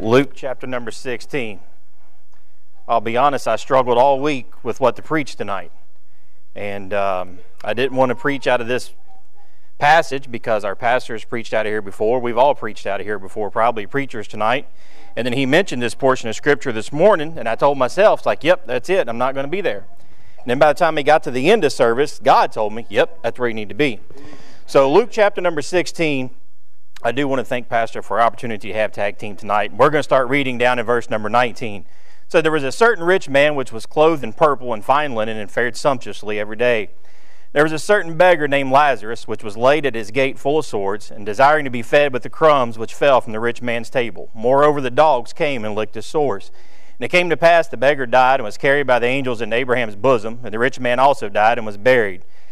Luke chapter number 16. I'll be honest, I struggled all week with what to preach tonight. And um, I didn't want to preach out of this passage because our pastors preached out of here before. We've all preached out of here before, probably preachers tonight. And then he mentioned this portion of Scripture this morning, and I told myself, like, yep, that's it. I'm not going to be there. And then by the time he got to the end of service, God told me, yep, that's where you need to be. So, Luke chapter number 16 I do want to thank Pastor for our opportunity to have tag team tonight. We're going to start reading down in verse number 19. So there was a certain rich man which was clothed in purple and fine linen and fared sumptuously every day. There was a certain beggar named Lazarus, which was laid at his gate full of swords, and desiring to be fed with the crumbs which fell from the rich man's table. Moreover, the dogs came and licked his sores. And it came to pass the beggar died and was carried by the angels into Abraham's bosom, and the rich man also died and was buried.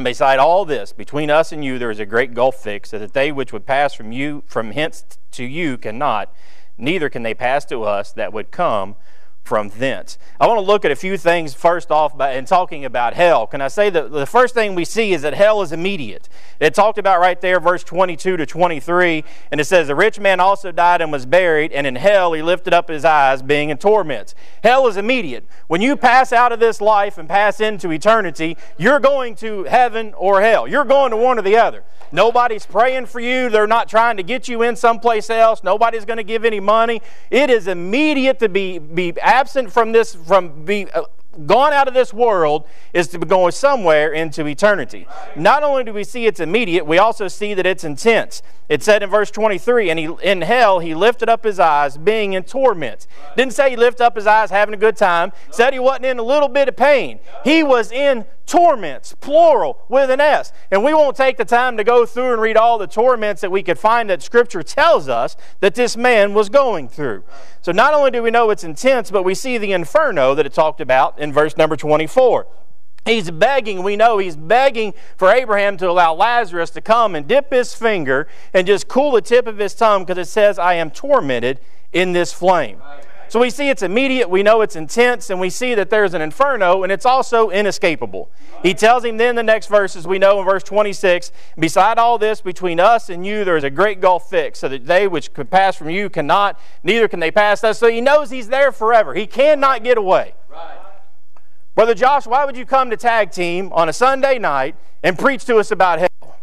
And beside all this, between us and you there is a great gulf fixed, so that they which would pass from you from hence to you cannot, neither can they pass to us that would come from thence. I want to look at a few things first off by, in talking about hell. Can I say that the first thing we see is that hell is immediate? It talked about right there, verse 22 to 23, and it says, The rich man also died and was buried, and in hell he lifted up his eyes, being in torments. Hell is immediate. When you pass out of this life and pass into eternity, you're going to heaven or hell. You're going to one or the other. Nobody's praying for you. They're not trying to get you in someplace else. Nobody's going to give any money. It is immediate to be, be absent from this, from be uh, gone out of this world is to be going somewhere into eternity. Not only do we see it's immediate, we also see that it's intense. It said in verse 23, and he, in hell he lifted up his eyes, being in torment. Didn't say he lifted up his eyes having a good time. Said he wasn't in a little bit of pain. He was in torments, plural, with an S. And we won't take the time to go through and read all the torments that we could find that Scripture tells us that this man was going through. So not only do we know it's intense, but we see the inferno that it talked about in verse number 24. He's begging, we know he's begging for Abraham to allow Lazarus to come and dip his finger and just cool the tip of his tongue because it says, I am tormented in this flame. So we see it's immediate, we know it's intense, and we see that there's an inferno, and it's also inescapable. He tells him then the next verses, we know in verse 26, Beside all this, between us and you, there is a great gulf fixed, so that they which could pass from you cannot, neither can they pass us. So he knows he's there forever. He cannot get away. Right. Brother Josh, why would you come to tag team on a Sunday night and preach to us about hell?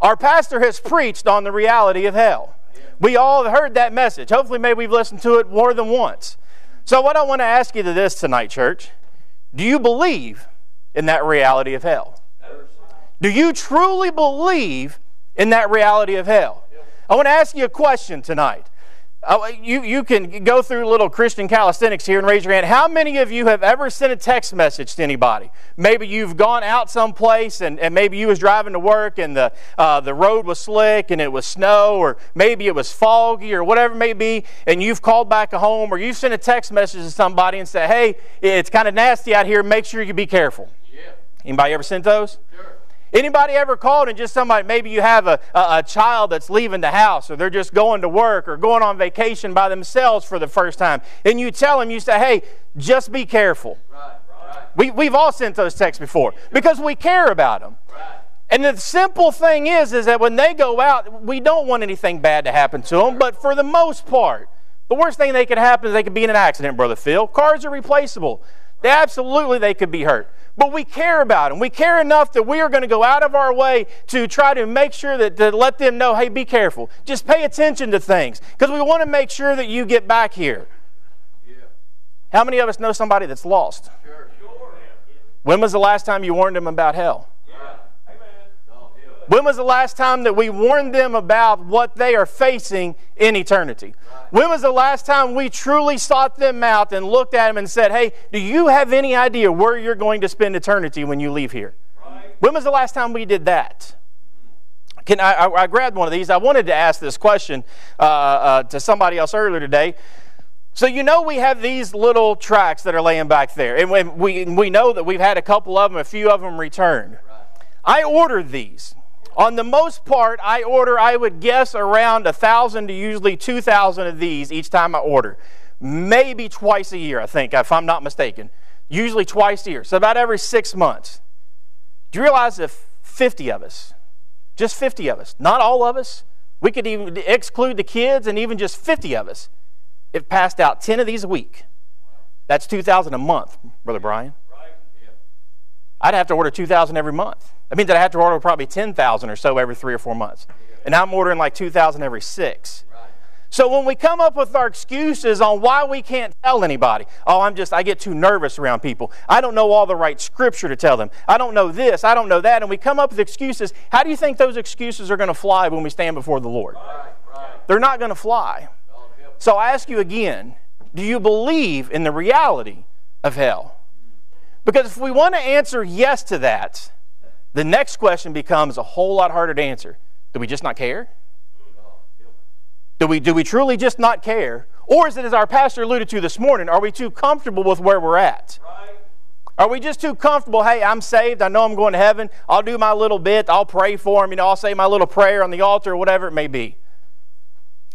Our pastor has preached on the reality of hell. We all have heard that message. Hopefully, maybe we've listened to it more than once. So, what I want to ask you to this tonight, church do you believe in that reality of hell? Do you truly believe in that reality of hell? I want to ask you a question tonight. Oh, you, you can go through little Christian calisthenics here and raise your hand. How many of you have ever sent a text message to anybody? Maybe you've gone out someplace and, and maybe you was driving to work and the, uh, the road was slick and it was snow or maybe it was foggy or whatever it may be and you've called back home or you've sent a text message to somebody and said, hey, it's kind of nasty out here. Make sure you be careful. Yeah. Anybody ever sent those? Sure. Anybody ever called and just somebody, maybe you have a, a, a, child that's leaving the house or they're just going to work or going on vacation by themselves for the first time, and you tell them, you say, hey, just be careful. Right, right. We, we've all sent those texts before because we care about them. Right. And the simple thing is, is that when they go out, we don't want anything bad to happen to them, but for the most part, the worst thing they could happen is they could be in an accident, Brother Phil. Cars are replaceable. They absolutely they could be hurt. But we care about them. We care enough that we are going to go out of our way to try to make sure that to let them know, hey, be careful. Just pay attention to things because we want to make sure that you get back here. Yeah. How many of us know somebody that's lost? Sure. Sure. When was the last time you warned them about hell? When was the last time that we warned them about what they are facing in eternity? When was the last time we truly sought them out and looked at them and said, hey, do you have any idea where you're going to spend eternity when you leave here? When was the last time we did that? Can I, I, I, grabbed one of these. I wanted to ask this question uh, uh, to somebody else earlier today. So you know we have these little tracks that are laying back there, and we we know that we've had a couple of them, a few of them returned. I ordered these. On the most part, I order, I would guess, around a thousand to usually two thousand of these each time I order. Maybe twice a year, I think, if I'm not mistaken. Usually twice a year, so about every six months. Do you realize if 50 of us, just 50 of us, not all of us, we could even exclude the kids and even just 50 of us, if passed out 10 of these a week. That's 2,000 a month, Brother Brian. I'd have to order 2,000 every month. That means that I have to order probably 10,000 or so every three or four months. And I'm ordering like 2,000 every six. So when we come up with our excuses on why we can't tell anybody, oh, I'm just, I get too nervous around people. I don't know all the right scripture to tell them. I don't know this, I don't know that. And we come up with excuses. How do you think those excuses are going to fly when we stand before the Lord? Right, right. They're not going to fly. So I ask you again do you believe in the reality of hell? Because if we want to answer yes to that, the next question becomes a whole lot harder to answer. Do we just not care? Do we, do we truly just not care? Or is it, as our pastor alluded to this morning, are we too comfortable with where we're at? Right. Are we just too comfortable? Hey, I'm saved. I know I'm going to heaven. I'll do my little bit. I'll pray for him. You know, I'll say my little prayer on the altar or whatever it may be.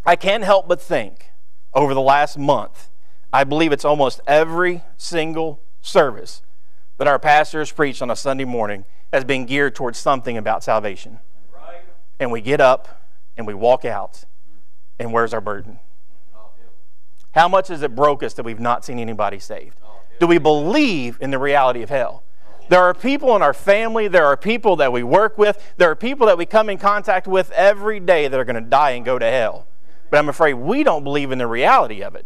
I can't help but think over the last month, I believe it's almost every single service that our pastor has preached on a Sunday morning has been geared towards something about salvation. Right. And we get up and we walk out, and where's our burden? How much has it broke us that we've not seen anybody saved? Do we believe in the reality of hell? There are people in our family, there are people that we work with, there are people that we come in contact with every day that are going to die and go to hell. But I'm afraid we don't believe in the reality of it.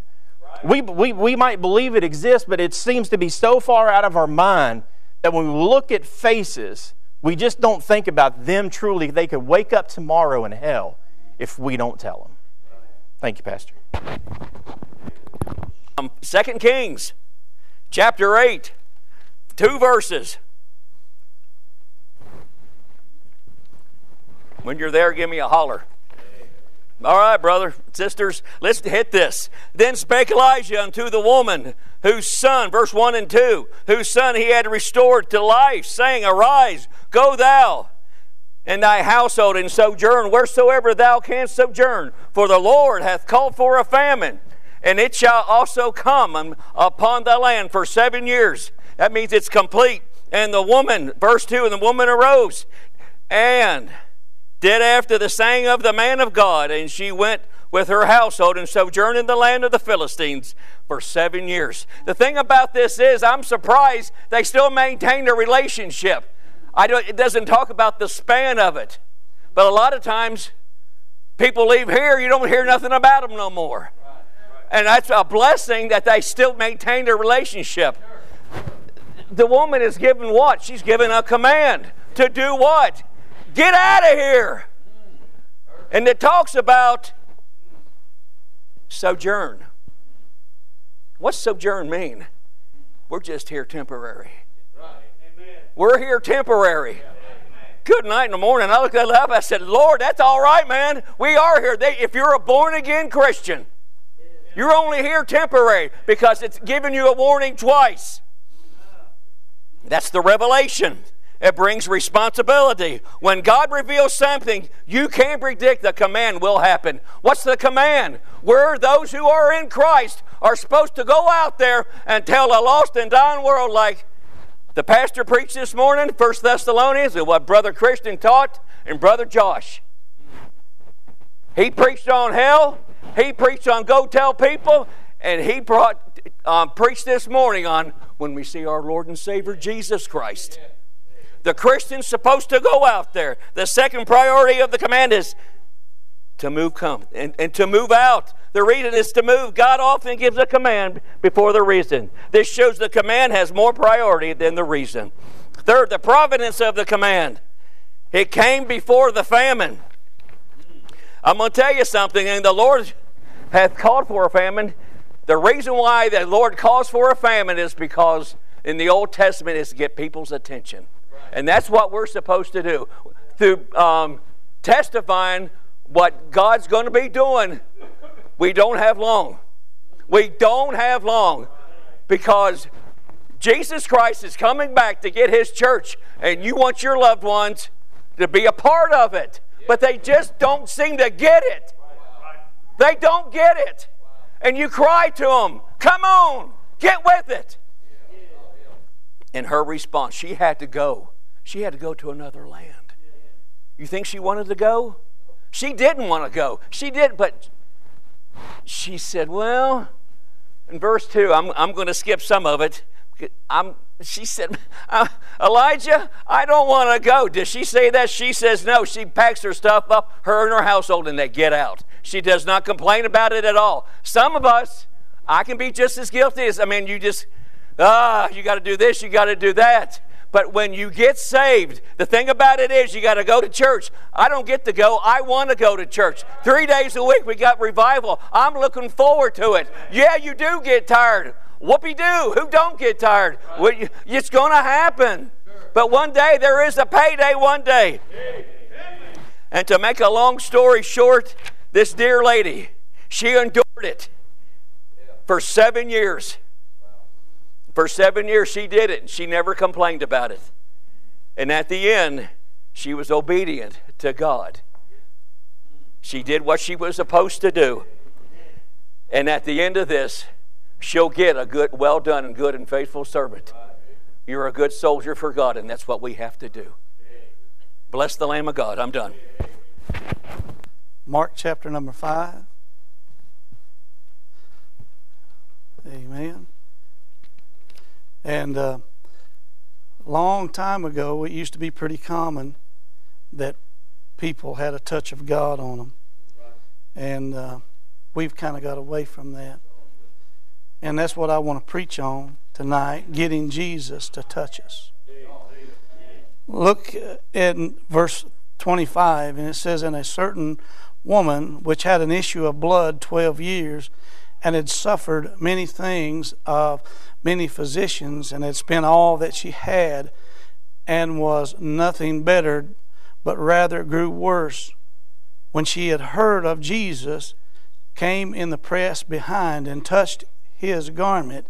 We, we, we might believe it exists, but it seems to be so far out of our mind that when we look at faces, we just don't think about them truly. They could wake up tomorrow in hell if we don't tell them. Thank you, Pastor. Um, 2 Kings, chapter 8, two verses. When you're there, give me a holler. All right, brother, sisters, let's hit this. Then spake Elisha unto the woman whose son, verse 1 and 2, whose son he had restored to life, saying, Arise, go thou and thy household and sojourn wheresoever thou canst sojourn, for the Lord hath called for a famine, and it shall also come upon the land for seven years. That means it's complete. And the woman, verse 2, and the woman arose and did after the saying of the man of God, and she went with her household and sojourned in the land of the Philistines for seven years. The thing about this is, I'm surprised they still maintained a relationship. I don't, it doesn't talk about the span of it, but a lot of times people leave here, you don't hear nothing about them no more. And that's a blessing that they still maintained a relationship. The woman is given what? She's given a command to do what? Get out of here. And it talks about sojourn. What's sojourn mean? We're just here temporary. We're here temporary. Good night in the morning. I looked at that up. I said, Lord, that's all right, man. We are here. They, if you're a born again Christian, you're only here temporary because it's given you a warning twice. That's the revelation. It brings responsibility. When God reveals something, you can't predict the command will happen. What's the command? We're those who are in Christ are supposed to go out there and tell a lost and dying world like the pastor preached this morning, First Thessalonians, and what Brother Christian taught, and Brother Josh. He preached on hell. He preached on go tell people, and he brought um, preached this morning on when we see our Lord and Savior Jesus Christ. Yeah. The Christian's supposed to go out there. The second priority of the command is to move come and, and to move out. The reason is to move. God often gives a command before the reason. This shows the command has more priority than the reason. Third, the providence of the command. It came before the famine. I'm going to tell you something, and the Lord hath called for a famine. The reason why the Lord calls for a famine is because in the Old Testament is to get people's attention. And that's what we're supposed to do. Through um, testifying what God's going to be doing, we don't have long. We don't have long because Jesus Christ is coming back to get his church, and you want your loved ones to be a part of it. But they just don't seem to get it. They don't get it. And you cry to them, Come on, get with it. In her response, she had to go. She had to go to another land. You think she wanted to go? She didn't want to go. She did, but she said, Well, in verse 2, I'm, I'm going to skip some of it. I'm, she said, uh, Elisha, I don't want to go. Does she say that? She says no. She packs her stuff up, her and her household, and they get out. She does not complain about it at all. Some of us, I can be just as guilty as, I mean, you just, ah, you got to do this, you got to do that. But when you get saved, the thing about it is you got to go to church. I don't get to go. I want to go to church. Three days a week we got revival. I'm looking forward to it. Yeah, you do get tired. Whoopie doo. Who don't get tired? It's going to happen. But one day there is a payday one day. And to make a long story short, this dear lady, she endured it for seven years. For seven years, she did it. She never complained about it. And at the end, she was obedient to God. She did what she was supposed to do. And at the end of this, she'll get a good, well done and good and faithful servant. You're a good soldier for God, and that's what we have to do. Bless the Lamb of God. I'm done. Mark chapter number 5. Amen. And uh, long time ago, it used to be pretty common that people had a touch of God on them. And uh, we've kind of got away from that. And that's what I want to preach on tonight getting Jesus to touch us. Look in verse 25, and it says, And a certain woman which had an issue of blood 12 years, and had suffered many things of many physicians, and had spent all that she had, and was nothing bettered, but rather grew worse. When she had heard of Jesus, came in the press behind and touched his garment.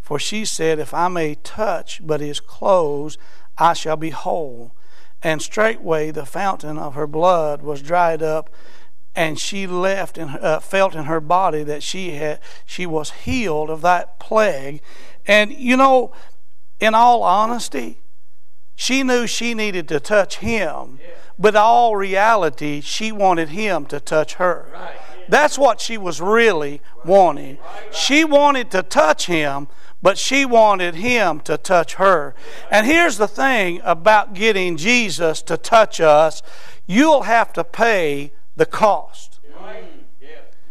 For she said, If I may touch but his clothes, I shall be whole. And straightway the fountain of her blood was dried up, and she left and uh, felt in her body that she had she was healed of that plague. And you know, in all honesty, she knew she needed to touch him, but all reality, she wanted him to touch her. That's what she was really wanting. She wanted to touch him, but she wanted him to touch her. And here's the thing about getting Jesus to touch us you'll have to pay the cost.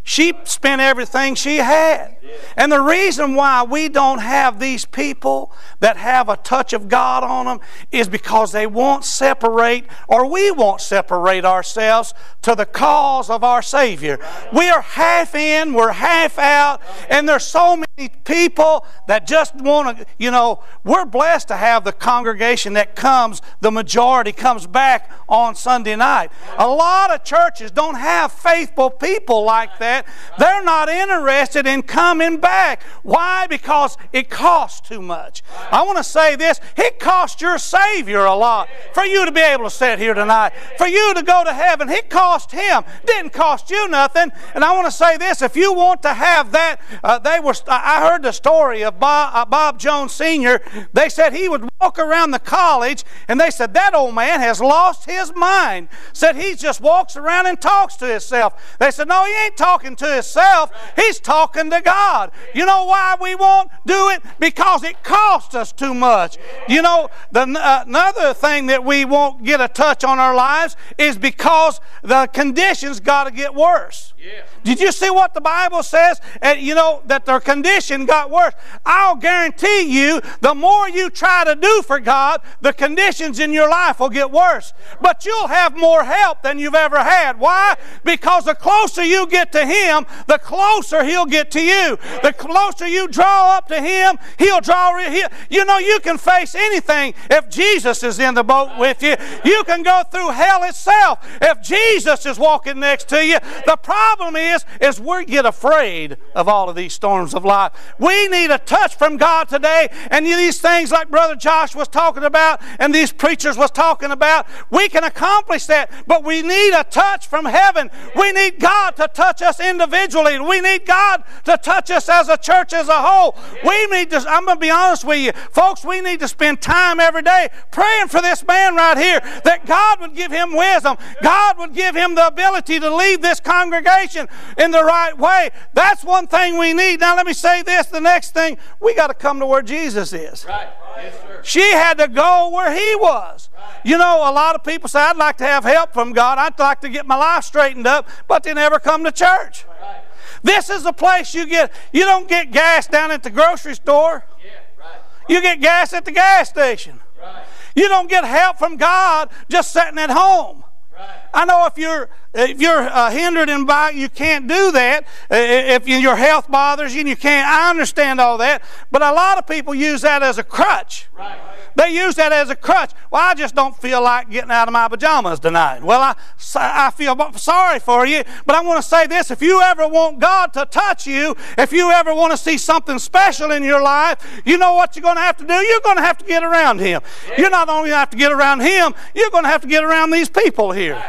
She spent everything she had. And the reason why we don't have these people that have a touch of God on them is because they won't separate, or we won't separate ourselves to the cause of our Savior. We are half in, we're half out, and there's so many people that just want to, you know, we're blessed to have the congregation that comes, the majority comes back on Sunday night. A lot of churches don't have faithful people like that. They're not interested in coming back. Why? Because it costs too much. I want to say this it cost your Savior a lot for you to be able to sit here tonight, for you to go to heaven. It cost Him, didn't cost you nothing. And I want to say this if you want to have that, uh, they were, I heard the story of Bob, uh, Bob Jones Sr. They said he would walk around the college and they said that old man has lost his mind. Said he just walks around and talks to himself. They said, no, he ain't talking to himself, he's talking to God. You know why we won't do it? Because it costs us too much. You know, the, uh, another thing that we won't get a touch on our lives is because the conditions got to get worse. Yeah. Did you see what the Bible says? And you know that their conditions condition got worse. I'll guarantee you, the more you try to do for God, the conditions in your life will get worse. But you'll have more help than you've ever had. Why? Because the closer you get to Him, the closer He'll get to you. The closer you draw up to Him, He'll draw. He, you know, you can face anything if Jesus is in the boat with you. You can go through hell itself if Jesus is walking next to you. The problem is, is we get afraid of all of these storms of life. We need a touch from God today, and these things like Brother Josh was talking about, and these preachers was talking about, we can accomplish that. But we need a touch from heaven. We need God to touch us individually. We need God to touch us as a church as a whole. We need to. I'm going to be honest with you, folks. We need to spend time every day praying for this man right here that God would give him wisdom. God would give him the ability to lead this congregation in the right way. That's one thing we need. Now, let me say this the next thing, we got to come to where Jesus is. Right. Yes, sir. She had to go where he was. Right. You know, a lot of people say, I'd like to have help from God. I'd like to get my life straightened up, but they never come to church. Right. This is the place you get, you don't get gas down at the grocery store. Yeah, right. You get gas at the gas station. Right. You don't get help from God just sitting at home. Right. I know if you're if you're uh, hindered in bike, you can't do that. If your health bothers you, and you can't. I understand all that, but a lot of people use that as a crutch. Right. They use that as a crutch. Well, I just don't feel like getting out of my pajamas tonight. Well, I, I feel sorry for you, but I want to say this. If you ever want God to touch you, if you ever want to see something special in your life, you know what you're going to have to do? You're going to have to get around Him. You're not only going to have to get around Him, you're going to have to get around these people here.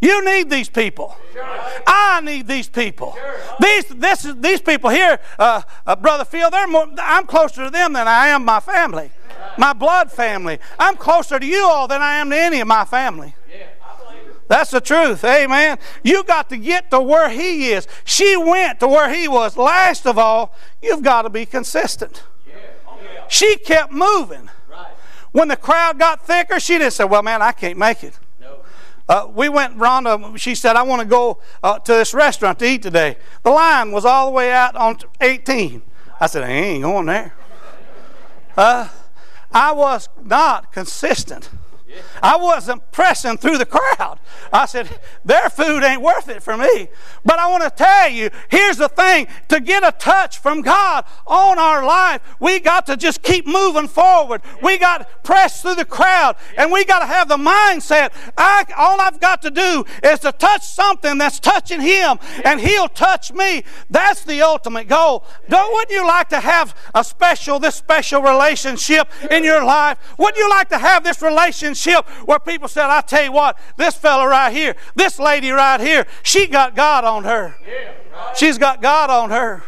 You need these people. I need these people. These, this, is- these people here, uh, uh, Brother Phil, they're more, I'm closer to them than I am my family, my blood family. I'm closer to you all than I am to any of my family. That's the truth. Amen. You got to get to where he is. She went to where he was. Last of all, you've got to be consistent. She kept moving. When the crowd got thicker, she didn't say, Well, man, I can't make it. Uh, we went, Rhonda, she said, I want to go uh, to this restaurant to eat today. The line was all the way out on 18. I said, I ain't going there. Uh, I was not consistent. I wasn't pressing through the crowd. I said, their food ain't worth it for me. But I want to tell you, here's the thing to get a touch from God on our life, we got to just keep moving forward. We got to press through the crowd, and we got to have the mindset I, all I've got to do is to touch something that's touching Him, and He'll touch me. That's the ultimate goal. Don't, wouldn't you like to have a special, this special relationship in your life? Wouldn't you like to have this relationship where people said, I tell you what, this fella right here, this lady right here, she got God on her. She's got God on her.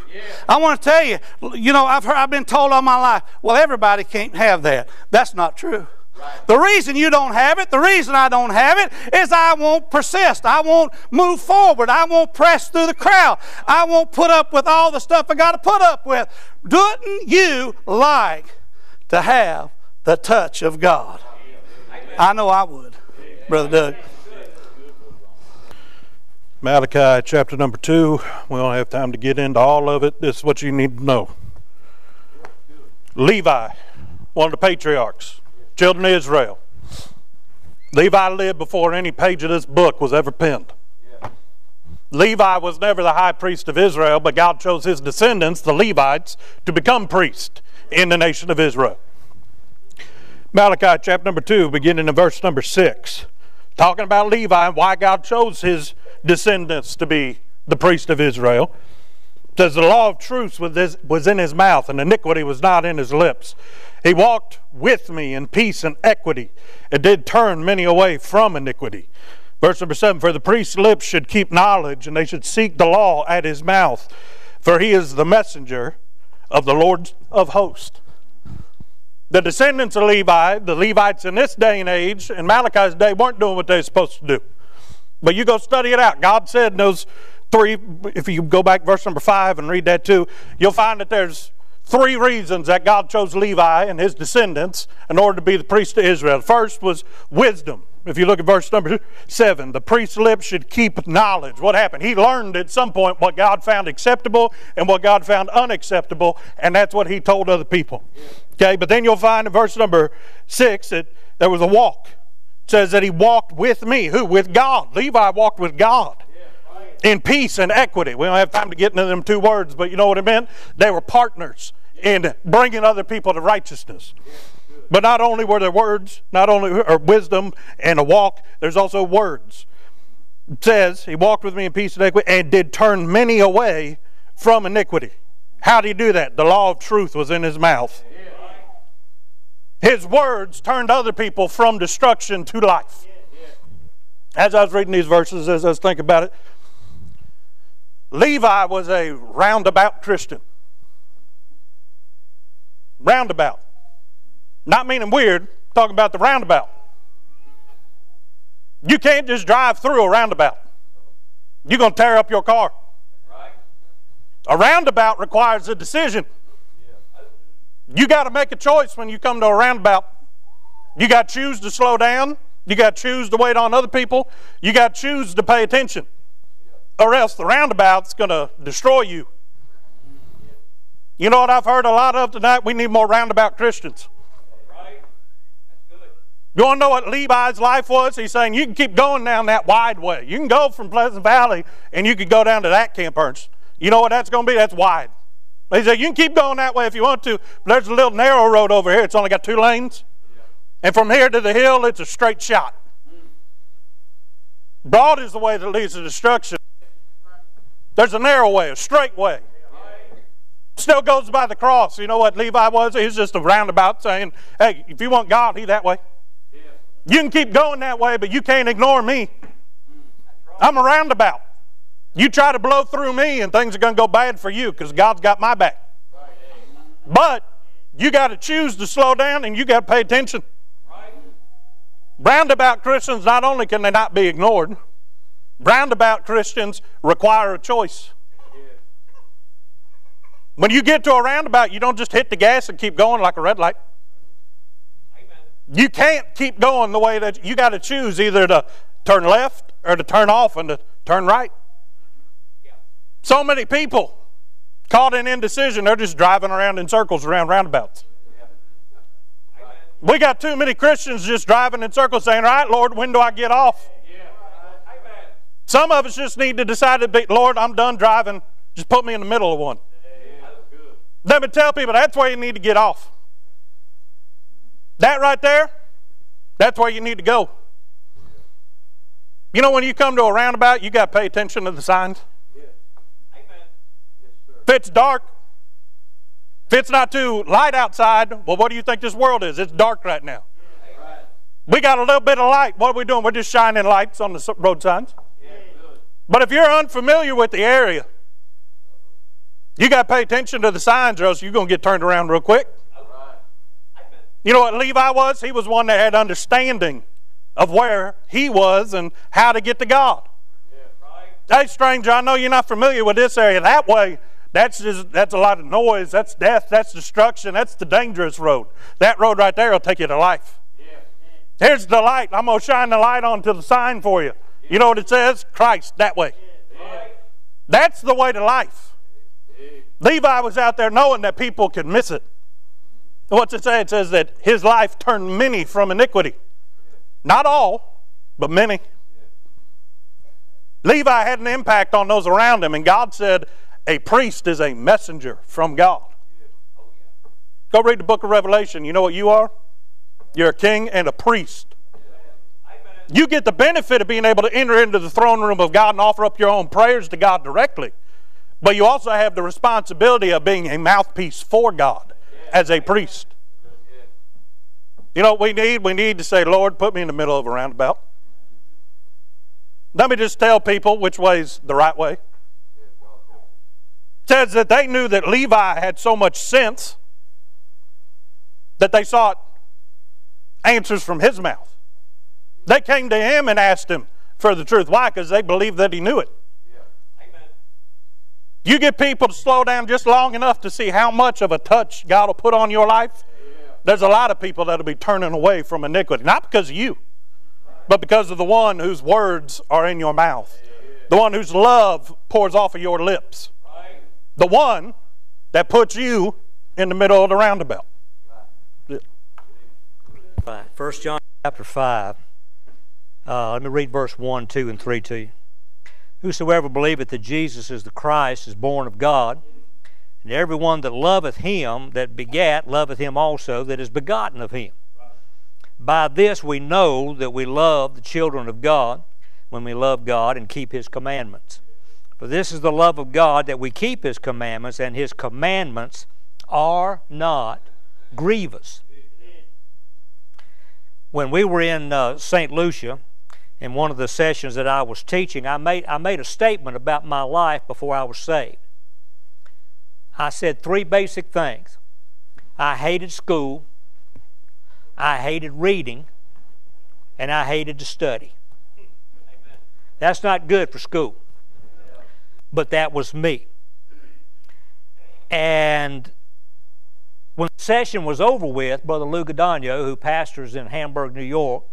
I want to tell you, you know, I've heard, I've been told all my life, well, everybody can't have that. That's not true. The reason you don't have it, the reason I don't have it, is I won't persist. I won't move forward. I won't press through the crowd. I won't put up with all the stuff I got to put up with. Wouldn't you like to have the touch of God? I know I would, Brother Doug. Malachi chapter number 2. We don't have time to get into all of it. This is what you need to know. Levi, one of the patriarchs, children of Israel. Levi lived before any page of this book was ever penned. Levi was never the high priest of Israel, but God chose his descendants, the Levites, to become priests in the nation of Israel. Malachi chapter number 2, beginning in verse number 6, talking about Levi and why God chose his descendants to be the priest of Israel. Says the law of truth was in his mouth, and iniquity was not in his lips. He walked with me in peace and equity, and did turn many away from iniquity. Verse number 7 For the priest's lips should keep knowledge, and they should seek the law at his mouth, for he is the messenger of the Lord of hosts. The descendants of Levi, the Levites in this day and age, in Malachi's day, weren't doing what they were supposed to do. But you go study it out. God said in those three, if you go back verse number five and read that too, you'll find that there's three reasons that God chose Levi and his descendants in order to be the priest of Israel. First was wisdom. If you look at verse number 7, the priest's lips should keep knowledge. What happened? He learned at some point what God found acceptable and what God found unacceptable, and that's what he told other people. Okay, but then you'll find in verse number 6 that there was a walk. It says that he walked with me. Who? With God. Levi walked with God in peace and equity. We don't have time to get into them two words, but you know what it meant? They were partners in bringing other people to righteousness. But not only were there words, not only or wisdom and a walk, there's also words. It says, He walked with me in peace and equity and did turn many away from iniquity. How did he do that? The law of truth was in his mouth. His words turned other people from destruction to life. As I was reading these verses, as I was thinking about it, Levi was a roundabout Christian. Roundabout. Not meaning weird, talking about the roundabout. You can't just drive through a roundabout. You're going to tear up your car. A roundabout requires a decision. You got to make a choice when you come to a roundabout. You got to choose to slow down. You got to choose to wait on other people. You got to choose to pay attention. Or else the roundabout's going to destroy you. You know what I've heard a lot of tonight? We need more roundabout Christians. You want to know what Levi's life was? He's saying you can keep going down that wide way. You can go from Pleasant Valley and you could go down to that camp burns. You know what that's going to be? That's wide. He said you can keep going that way if you want to. But there's a little narrow road over here. It's only got two lanes. And from here to the hill, it's a straight shot. Broad is the way that leads to destruction. There's a narrow way, a straight way. Still goes by the cross. You know what Levi was? He's just a roundabout saying, hey, if you want God, he that way. You can keep going that way, but you can't ignore me. I'm a roundabout. You try to blow through me, and things are going to go bad for you because God's got my back. But you got to choose to slow down and you got to pay attention. Roundabout Christians, not only can they not be ignored, roundabout Christians require a choice. When you get to a roundabout, you don't just hit the gas and keep going like a red light. You can't keep going the way that you got to choose either to turn left or to turn off and to turn right. So many people caught in indecision, they're just driving around in circles around roundabouts. We got too many Christians just driving in circles saying, All right, Lord, when do I get off? Some of us just need to decide to be, Lord, I'm done driving. Just put me in the middle of one. Let me tell people that's where you need to get off. That right there, that's where you need to go. You know, when you come to a roundabout, you got to pay attention to the signs. If it's dark, if it's not too light outside, well, what do you think this world is? It's dark right now. We got a little bit of light. What are we doing? We're just shining lights on the road signs. But if you're unfamiliar with the area, you got to pay attention to the signs or else you're going to get turned around real quick. You know what Levi was? He was one that had understanding of where he was and how to get to God. Hey, stranger, I know you're not familiar with this area. That way, that's just that's a lot of noise. That's death. That's destruction. That's the dangerous road. That road right there will take you to life. Here's the light. I'm going to shine the light onto the sign for you. You know what it says? Christ, that way. That's the way to life. Levi was out there knowing that people could miss it. What's it say? It says that his life turned many from iniquity. Not all, but many. Levi had an impact on those around him, and God said, A priest is a messenger from God. Go read the book of Revelation. You know what you are? You're a king and a priest. You get the benefit of being able to enter into the throne room of God and offer up your own prayers to God directly. But you also have the responsibility of being a mouthpiece for God as a priest. You know what we need? We need to say, Lord, put me in the middle of a roundabout. Let me just tell people which way's the right way. Says that they knew that Levi had so much sense that they sought answers from his mouth. They came to him and asked him for the truth. Why? Because they believed that he knew it. You get people to slow down just long enough to see how much of a touch God will put on your life. There's a lot of people that'll be turning away from iniquity, not because of you, but because of the one whose words are in your mouth, the one whose love pours off of your lips, the one that puts you in the middle of the roundabout. Right. 1 John chapter 5. Uh, let me read verse 1, 2, and 3 to you. Whosoever believeth that Jesus is the Christ is born of God, and everyone that loveth him that begat loveth him also that is begotten of him. By this we know that we love the children of God when we love God and keep his commandments. For this is the love of God that we keep his commandments, and his commandments are not grievous. When we were in uh, St. Lucia, in one of the sessions that I was teaching, I made, I made a statement about my life before I was saved. I said three basic things I hated school, I hated reading, and I hated to study. That's not good for school. But that was me. And when the session was over with, Brother Lou Gadagno, who pastors in Hamburg, New York,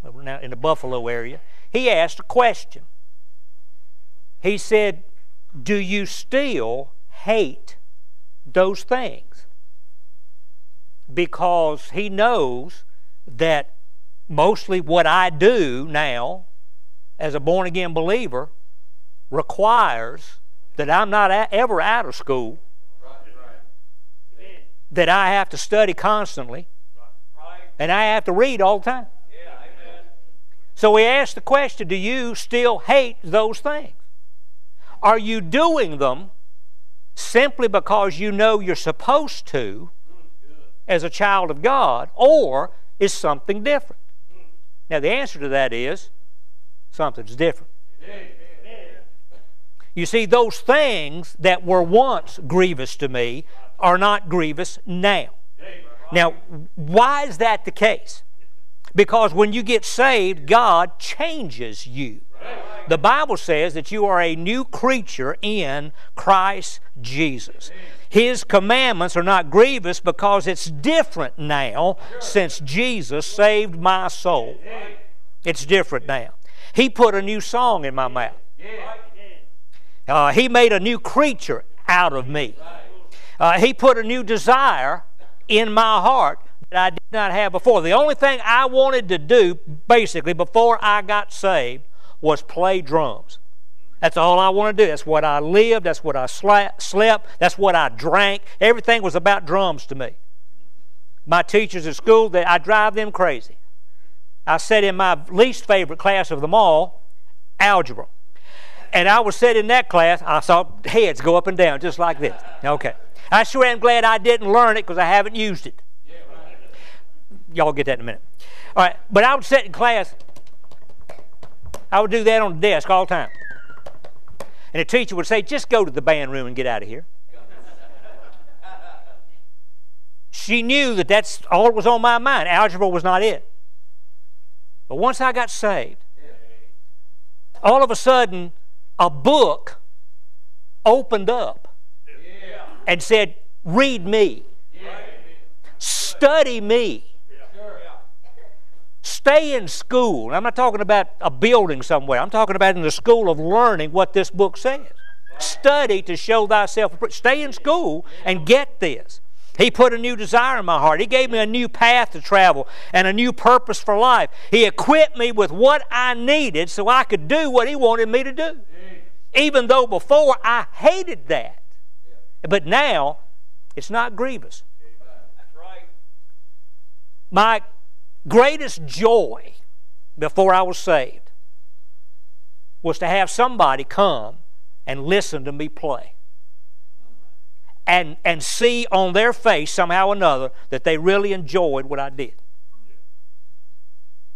in the Buffalo area, he asked a question. He said, Do you still hate those things? Because he knows that mostly what I do now as a born again believer requires that I'm not ever out of school, that I have to study constantly, and I have to read all the time. So we ask the question do you still hate those things? Are you doing them simply because you know you're supposed to as a child of God, or is something different? Now, the answer to that is something's different. You see, those things that were once grievous to me are not grievous now. Now, why is that the case? Because when you get saved, God changes you. The Bible says that you are a new creature in Christ Jesus. His commandments are not grievous because it's different now since Jesus saved my soul. It's different now. He put a new song in my mouth. Uh, he made a new creature out of me. Uh, he put a new desire in my heart that I did not have before. The only thing I wanted to do, basically, before I got saved, was play drums. That's all I want to do. That's what I lived. That's what I slept. That's what I drank. Everything was about drums to me. My teachers at school, they, I drive them crazy. I sat in my least favorite class of them all, algebra. And I was sitting in that class, I saw heads go up and down just like this. Okay. I sure am glad I didn't learn it because I haven't used it. Y'all get that in a minute. All right, but I would sit in class, I would do that on the desk all the time. And the teacher would say, just go to the band room and get out of here. she knew that that's all that was on my mind. Algebra was not it. But once I got saved, all of a sudden, a book opened up and said, Read me, study me. Stay in school. I'm not talking about a building somewhere. I'm talking about in the school of learning what this book says. Study to show thyself. Stay in school and get this. He put a new desire in my heart. He gave me a new path to travel and a new purpose for life. He equipped me with what I needed so I could do what He wanted me to do. Even though before I hated that. But now, it's not grievous. My greatest joy before I was saved was to have somebody come and listen to me play and, and see on their face somehow or another that they really enjoyed what I did.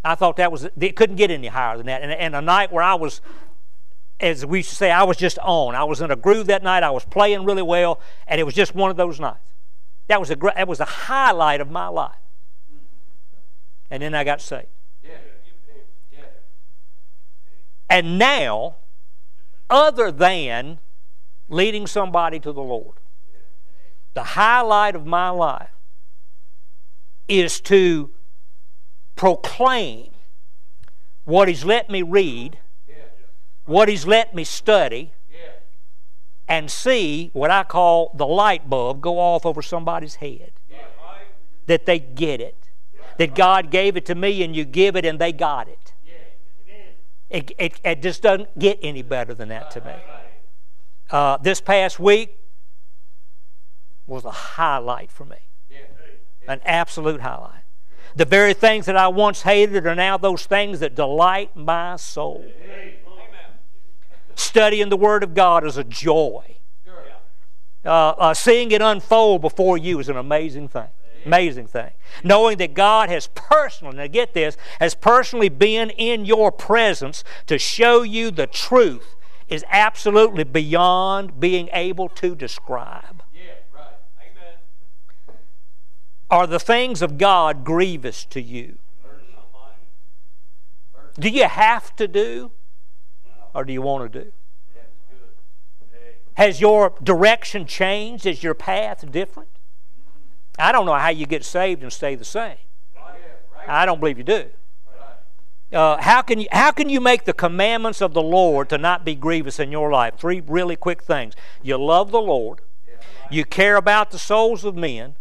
I thought that was, it couldn't get any higher than that. And, and a night where I was, as we say, I was just on. I was in a groove that night. I was playing really well, and it was just one of those nights. That was a, great. that was a highlight of my life. And then I got saved. And now, other than leading somebody to the Lord, the highlight of my life is to proclaim what He's let me read, what He's let me study, and see what I call the light bulb go off over somebody's head. That they get it. That God gave it to me and you give it and they got it. It, it, it just doesn't get any better than that to me. Uh, this past week was a highlight for me. An absolute highlight. The very things that I once hated are now those things that delight my soul. Studying the Word of God is a joy. Uh, uh, seeing it unfold before you is an amazing thing. Amazing thing. Knowing that God has personally, now get this, has personally been in your presence to show you the truth is absolutely beyond being able to describe. Yeah, right. Amen. Are the things of God grievous to you? Do you have to do, or do you want to do? Has your direction changed? Is your path different? I don't know how you get saved and stay the same. I don't believe you do. Uh, how, can you, how can you make the commandments of the Lord to not be grievous in your life? Three really quick things. You love the Lord, you care about the souls of men,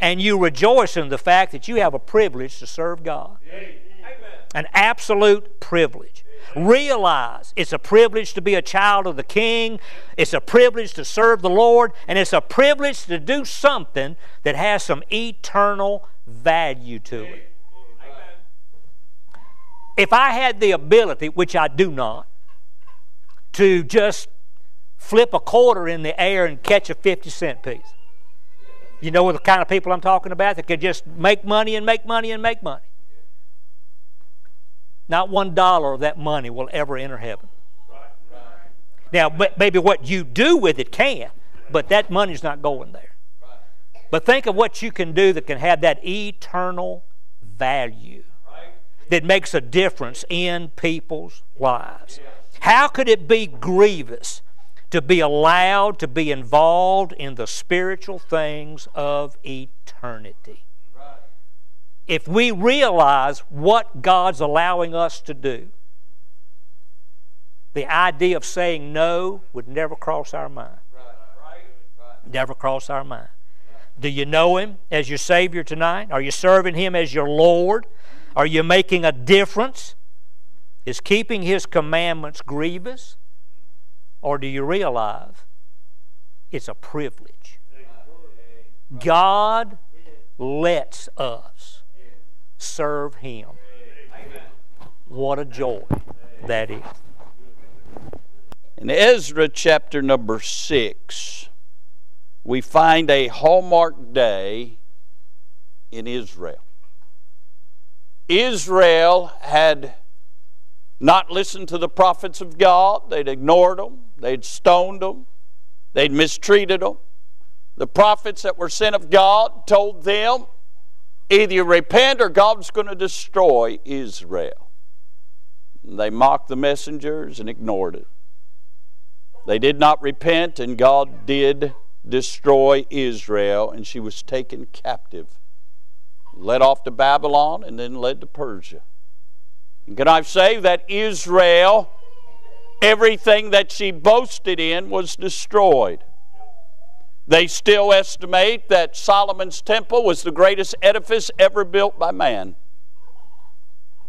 and you rejoice in the fact that you have a privilege to serve God. An absolute privilege. Realize it's a privilege to be a child of the King, it's a privilege to serve the Lord, and it's a privilege to do something that has some eternal value to it. If I had the ability, which I do not, to just flip a quarter in the air and catch a 50 cent piece, you know the kind of people I'm talking about that could just make money and make money and make money. Not one dollar of that money will ever enter heaven. Now, maybe what you do with it can, but that money's not going there. But think of what you can do that can have that eternal value that makes a difference in people's lives. How could it be grievous to be allowed to be involved in the spiritual things of eternity? If we realize what God's allowing us to do, the idea of saying no would never cross our mind. Never cross our mind. Do you know Him as your Savior tonight? Are you serving Him as your Lord? Are you making a difference? Is keeping His commandments grievous? Or do you realize it's a privilege? God lets us serve Him. What a joy that is. In Ezra chapter number 6, we find a hallmark day in Israel. Israel had not listened to the prophets of God, they'd ignored them, they'd stoned them, they'd mistreated them. The prophets that were sent of God told them Either you repent or God's going to destroy Israel. And they mocked the messengers and ignored it. They did not repent, and God did destroy Israel, and she was taken captive, led off to Babylon, and then led to Persia. And can I say that Israel, everything that she boasted in, was destroyed? They still estimate that Solomon's temple was the greatest edifice ever built by man.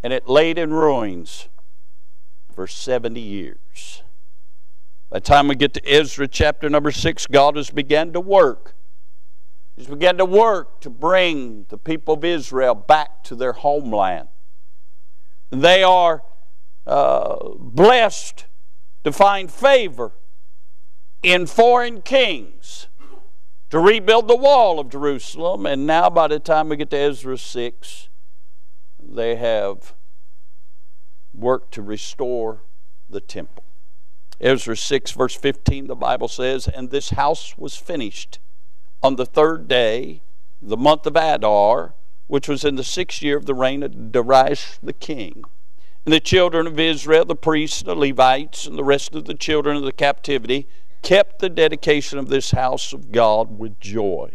And it laid in ruins for 70 years. By the time we get to Ezra chapter number 6, God has begun to work. He's begun to work to bring the people of Israel back to their homeland. They are uh, blessed to find favor in foreign kings to rebuild the wall of Jerusalem. And now, by the time we get to Ezra 6, they have worked to restore the temple. Ezra 6, verse 15, the Bible says, And this house was finished on the third day, the month of Adar, which was in the sixth year of the reign of Darius the king. And the children of Israel, the priests, the Levites, and the rest of the children of the captivity, kept the dedication of this house of God with joy,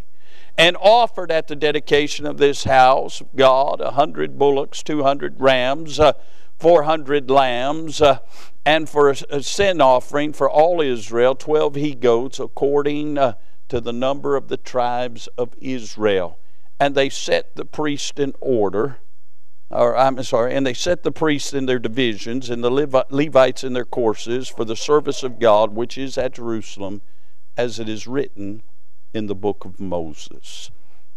and offered at the dedication of this house of God a hundred bullocks, two hundred rams, uh, 400 lambs, uh, and for a, a, sin offering for all Israel, 12 he goats, according uh, to the number of the tribes of Israel. And they set the priest in order, or I'm sorry, and they set the priests in their divisions, and the Levites in their courses for the service of God, which is at Jerusalem, as it is written in the book of Moses.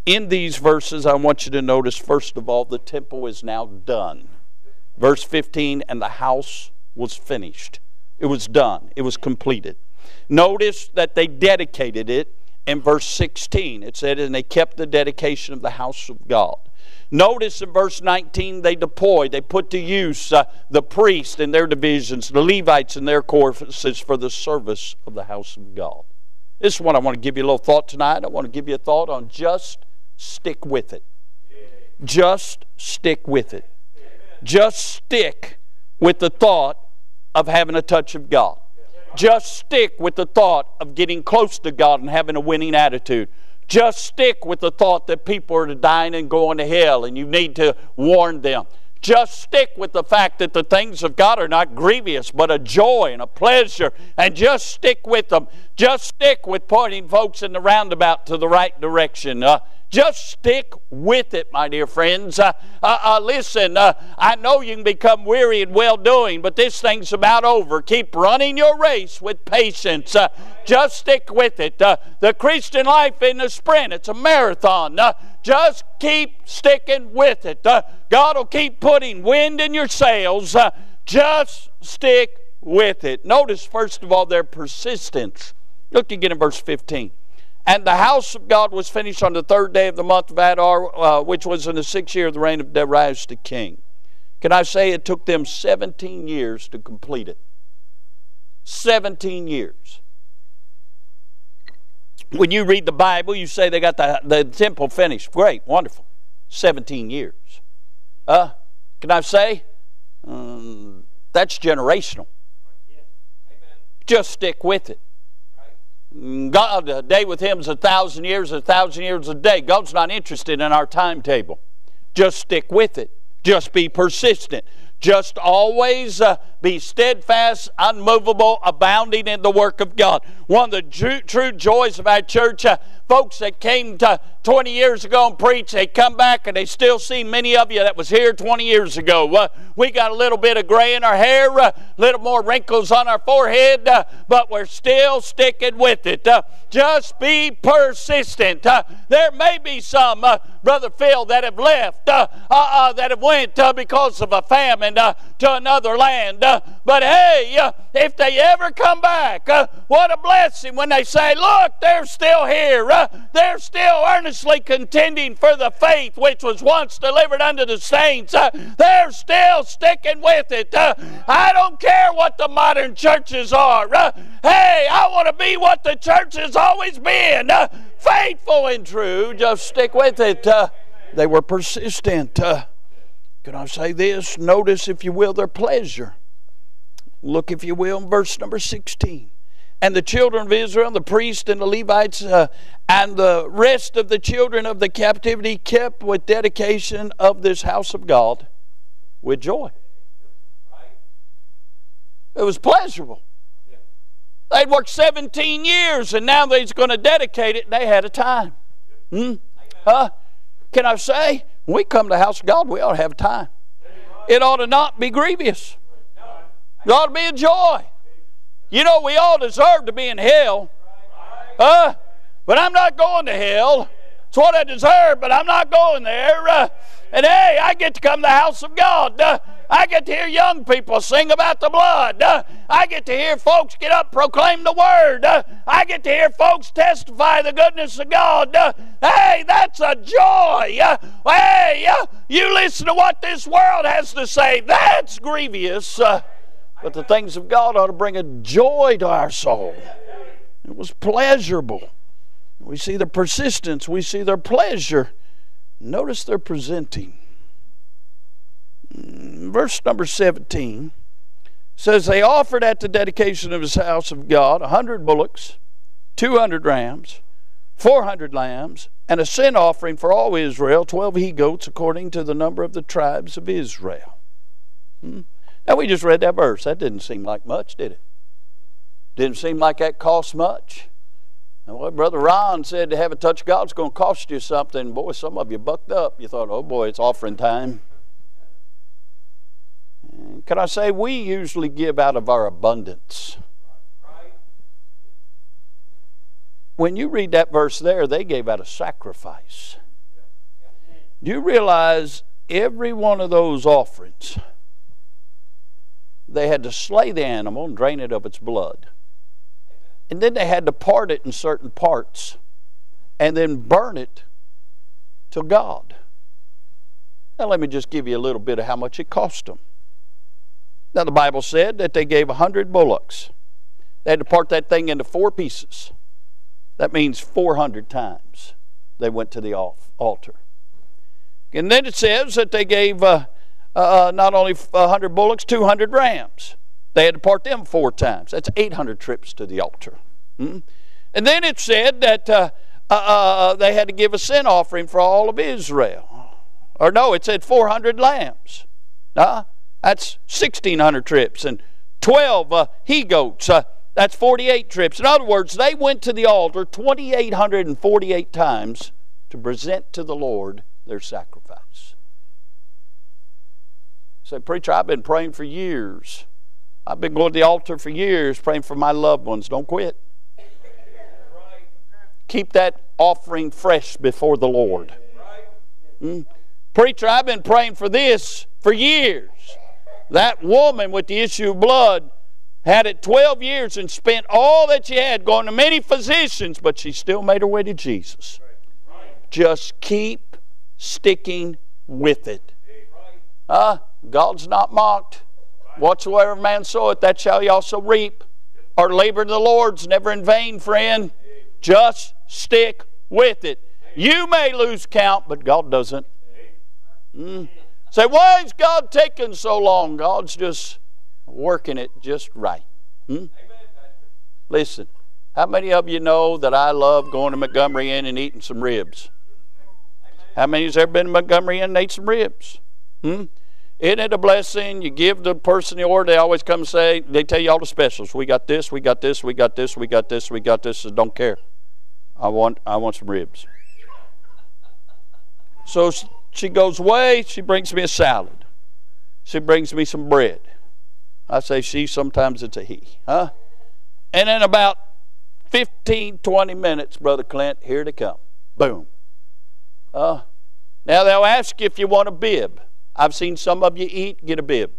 In these verses, I want you to notice, first of all, the temple is now done. Verse 15, and the house was finished. It was done, it was completed. Notice that they dedicated it in verse 16. It said, and they kept the dedication of the house of God. Notice in verse 19, they deployed, they put to use uh, the priests in their divisions, the Levites in their courses for the service of the house of God. This is what I want to give you a little thought tonight. I want to give you a thought on just stick with it. Just stick with it. Just stick with the thought of having a touch of God. Just stick with the thought of getting close to God and having a winning attitude. Just stick with the thought that people are dying and going to hell and you need to warn them. Just stick with the fact that the things of God are not grievous, but a joy and a pleasure, and just stick with them. Just stick with pointing folks in the roundabout to the right direction. Uh, just stick with it, my dear friends. Uh, uh, uh, listen, uh, I know you can become weary in well doing, but this thing's about over. Keep running your race with patience. Uh, just stick with it. The Christian life in a sprint, it's a marathon. just keep sticking with it. God will keep putting wind in your sails. just stick with it. Notice, first of all, their persistence. Look again in verse 15. And the house of God was finished on the third day of the month of Adar, uh, which was in the sixth year of the reign of Darius the king. Can I say it took them 17 years to complete it? 17 years. When you read the Bible, you say they got the, the temple finished. Great, wonderful. 17 years. Uh, can I say? Um, that's generational. Just stick with it. God, a day with Him is a thousand years, a thousand years a day. God's not interested in our timetable. Just stick with it. Just be persistent. Just always uh, be steadfast, unmovable, abounding in the work of God. One of the true, true joys of our church, uh, folks that came to 20 years ago and preached, they come back and they still see many of you that was here 20 years ago. Uh, we got a little bit of gray in our hair, a uh, little more wrinkles on our forehead, uh, but we're still sticking with it. Uh, just be persistent. there may be some, Brother Phil, that have left, that have went because of a famine Uh, to another land. Uh, but hey, uh, if they ever come back, uh, what a blessing when they say, Look, they're still here. Uh, they're still earnestly contending for the faith which was once delivered unto the saints. Uh, they're still sticking with it. I don't care what the modern churches are. hey, I want to be what the church has always been faithful and true. Just stick with it. they were persistent. Can I say this? Notice, if you will, their pleasure. Look, if you will, in verse number 16. And the children of Israel, the priests and the Levites, uh, and the rest of the children of the captivity kept with dedication of this house of God with joy. It was pleasurable. They'd worked 17 years and now they're going to dedicate it. They had a time. Hmm? Huh? Can I say, when we come to the house of God, we ought to have time. It ought to not be grievous. It ought to be a joy. You know, we all deserve to be in hell. Uh, but I'm not going to hell. It's what I deserve, but I'm not going there. Uh, and hey, I get to come to the house of God. Uh, I get to hear young people sing about the blood. Uh, I get to hear folks get up, proclaim the word. Uh, I get to hear folks testify the goodness of God. Uh, hey, that's a joy. Uh, hey, uh, you listen to what this world has to say. That's grievous. But the things of God ought to bring a joy to our soul. It was pleasurable. We see the persistence, we see their pleasure. Notice they're presenting. Verse number 17 says, They offered at the dedication of his house of God a hundred bullocks, two hundred rams, four hundred lambs, and a sin offering for all Israel, twelve he goats, according to the number of the tribes of Israel. Hmm? Now, we just read that verse. That didn't seem like much, did it? Didn't seem like that cost much. And what Brother Ron said to have a touch of God's going to cost you something. Boy, some of you bucked up. You thought, oh boy, it's offering time. And can I say, we usually give out of our abundance. When you read that verse there, they gave out a sacrifice. Do you realize every one of those offerings, they had to slay the animal and drain it of its blood. And then they had to part it in certain parts and then burn it to God. Now, let me just give you a little bit of how much it cost them. Now, the Bible said that they gave a hundred bullocks. They had to part that thing into four pieces. That means 400 times they went to the altar. And then it says that they gave uh, uh, uh not only 100 bullocks, 200 rams. They had to part them four times. That's 800 trips to the altar. Hmm? And then it said that uh, uh, uh, they had to give a sin offering for all of Israel. Or no, it said 400 lambs. Uh, that's 1,600 trips. And 12 he goats. That's 48 trips. In other words, they went to the altar 2,848 times to present to the Lord their sacrifice. Say, Preacher, I've been praying for years. I've been going to the altar for years praying for my loved ones. Don't quit. Keep that offering fresh before the Lord. Mm. Preacher, I've been praying for this for years. That woman with the issue of blood had it 12 years and spent all that she had going to many physicians, but she still made her way to Jesus. Just keep sticking with it. Uh, God's not mocked. Whatsoever man soweth, that shall he also reap. Our labor in the Lord's never in vain, friend. Just stick with it. You may lose count, but God doesn't. Mm. Say, why is God taking so long? God's just working it just right. Hmm? Listen, how many of you know that I love going to Montgomery Inn and eating some ribs? How many has ever been to Montgomery Inn and ate some ribs? Hmm? Isn't it a blessing? You give the person the order, they always come say, they tell you all the specials. We got this, we got this, we got this, we got this, we got this, so don't care. I want, I want some ribs. So she goes away, she brings me a salad. She brings me some bread. I say she, sometimes it's a he. Huh? And in about 15, 20 minutes, Brother Clint, here they come. Boom. Uh, now they'll ask you if you want a bib. I've seen some of you eat, get a bib.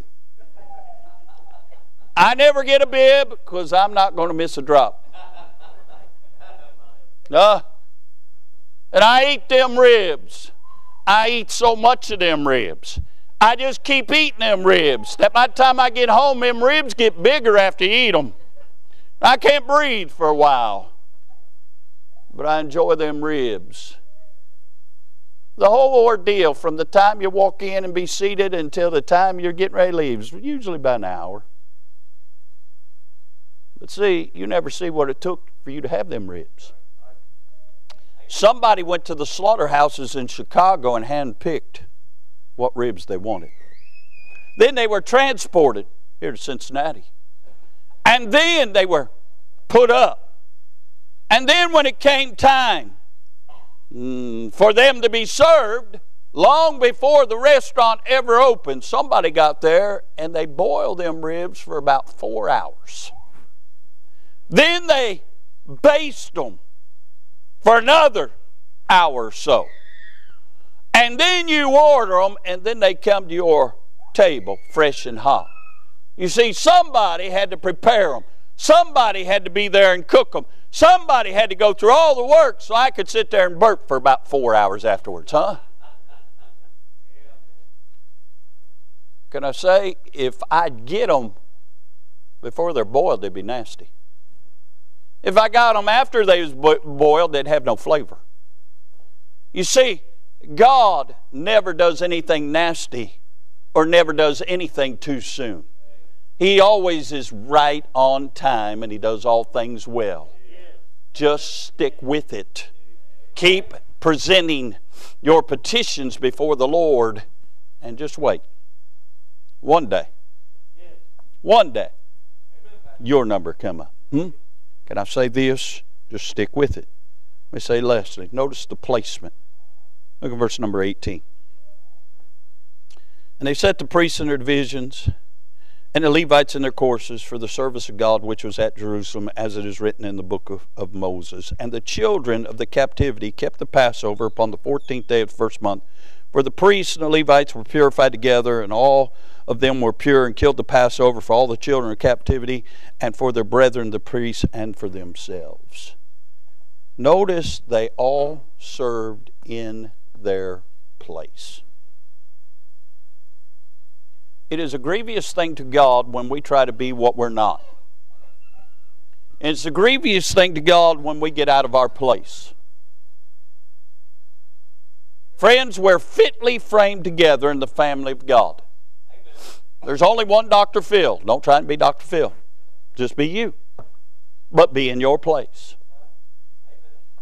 I never get a bib because I'm not going to miss a drop. Uh, and I eat them ribs. I eat so much of them ribs. I just keep eating them ribs. That by the time I get home, them ribs get bigger after you eat them. I can't breathe for a while. But I enjoy them ribs. The whole ordeal from the time you walk in and be seated until the time you're getting ready to leave is usually about an hour. But see, you never see what it took for you to have them ribs. Somebody went to the slaughterhouses in Chicago and handpicked what ribs they wanted. Then they were transported here to Cincinnati. And then they were put up. And then when it came time mm, for them to be served, long before the restaurant ever opened, somebody got there and they boiled them ribs for about four hours. Then they basted them for another hour or so. And then you order them, and then they come to your table fresh and hot. You see, somebody had to prepare them. Somebody had to be there and cook them. Somebody had to go through all the work so I could sit there and burp for about four hours afterwards, huh? Can I say, if I'd get them before they're boiled, they'd be nasty. If I got them after they was boiled, they'd have no flavor. You see, God never does anything nasty or never does anything too soon. He always is right on time and He does all things well. Just stick with it. Keep presenting your petitions before the Lord and just wait. One day. One day. Your number come up. Hmm? Can I say this? Just stick with it. Let me say Leslie. Notice the placement. Look at verse number 18. And they set the priests in their divisions and the Levites in their courses for the service of God which was at Jerusalem, as it is written in the book of, of Moses. And the children of the captivity kept the Passover upon the fourteenth day of the first month. For the priests and the Levites were purified together, and all of them were pure and killed the Passover for all the children of captivity, and for their brethren the priests, and for themselves. Notice they all served in their place. It is a grievous thing to God when we try to be what we're not. And it's a grievous thing to God when we get out of our place. Friends, we're fitly framed together in the family of God. There's only one Dr. Phil. Don't try and be Dr. Phil. Just be you. But be in your place.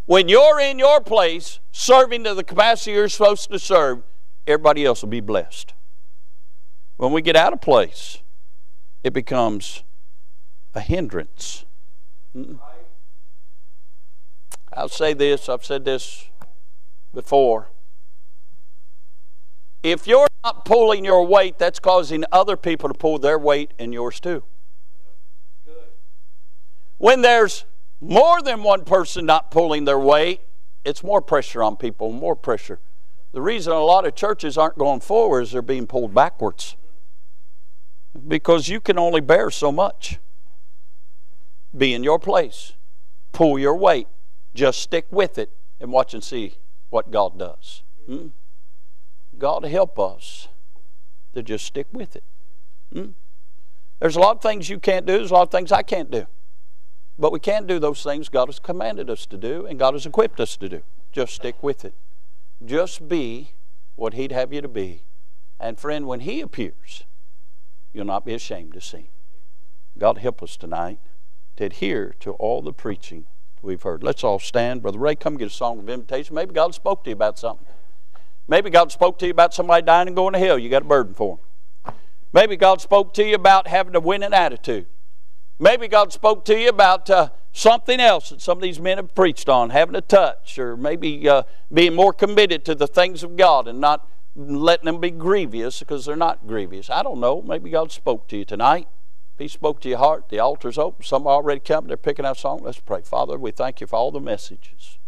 When you're in your place, serving to the capacity you're supposed to serve, everybody else will be blessed. When we get out of place, it becomes a hindrance. I'll say this, I've said this before. If you're not pulling your weight, that's causing other people to pull their weight and yours too. When there's more than one person not pulling their weight, it's more pressure on people, more pressure. The reason a lot of churches aren't going forward is they're being pulled backwards because you can only bear so much. Be in your place, pull your weight, just stick with it, and watch and see what God does. Hmm? God help us to just stick with it. Hmm? There's a lot of things you can't do, there's a lot of things I can't do. But we can do those things God has commanded us to do and God has equipped us to do. Just stick with it. Just be what He'd have you to be. And friend, when He appears, you'll not be ashamed to see. God help us tonight to adhere to all the preaching we've heard. Let's all stand. Brother Ray, come get a song of invitation. Maybe God spoke to you about something. Maybe God spoke to you about somebody dying and going to hell. You got a burden for them. Maybe God spoke to you about having a winning attitude. Maybe God spoke to you about uh, something else that some of these men have preached on, having a touch, or maybe uh, being more committed to the things of God and not letting them be grievous because they're not grievous. I don't know. Maybe God spoke to you tonight. If He spoke to your heart, the altar's open. Some are already come. They're picking out song. Let's pray. Father, we thank you for all the messages.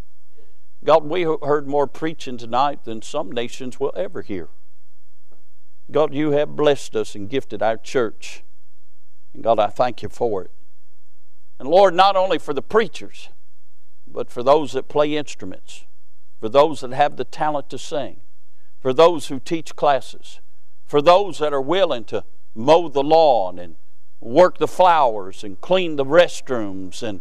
God, we heard more preaching tonight than some nations will ever hear. God, you have blessed us and gifted our church. And God, I thank you for it. And Lord, not only for the preachers, but for those that play instruments, for those that have the talent to sing, for those who teach classes, for those that are willing to mow the lawn and work the flowers and clean the restrooms and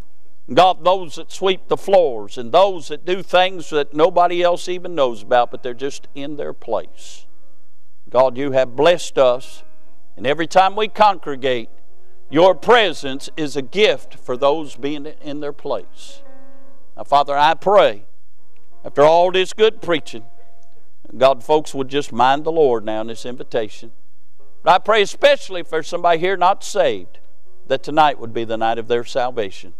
God, those that sweep the floors and those that do things that nobody else even knows about, but they're just in their place. God, you have blessed us, and every time we congregate, your presence is a gift for those being in their place. Now, Father, I pray, after all this good preaching, God, folks would just mind the Lord now in this invitation. But I pray especially for somebody here not saved, that tonight would be the night of their salvation.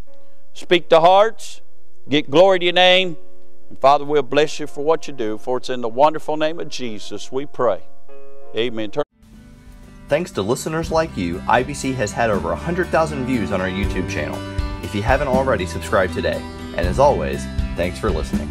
Speak to hearts, get glory to your name, and Father, we'll bless you for what you do, for it's in the wonderful name of Jesus we pray. Amen. Thanks to listeners like you, IBC has had over 100,000 views on our YouTube channel. If you haven't already, subscribe today. And as always, thanks for listening.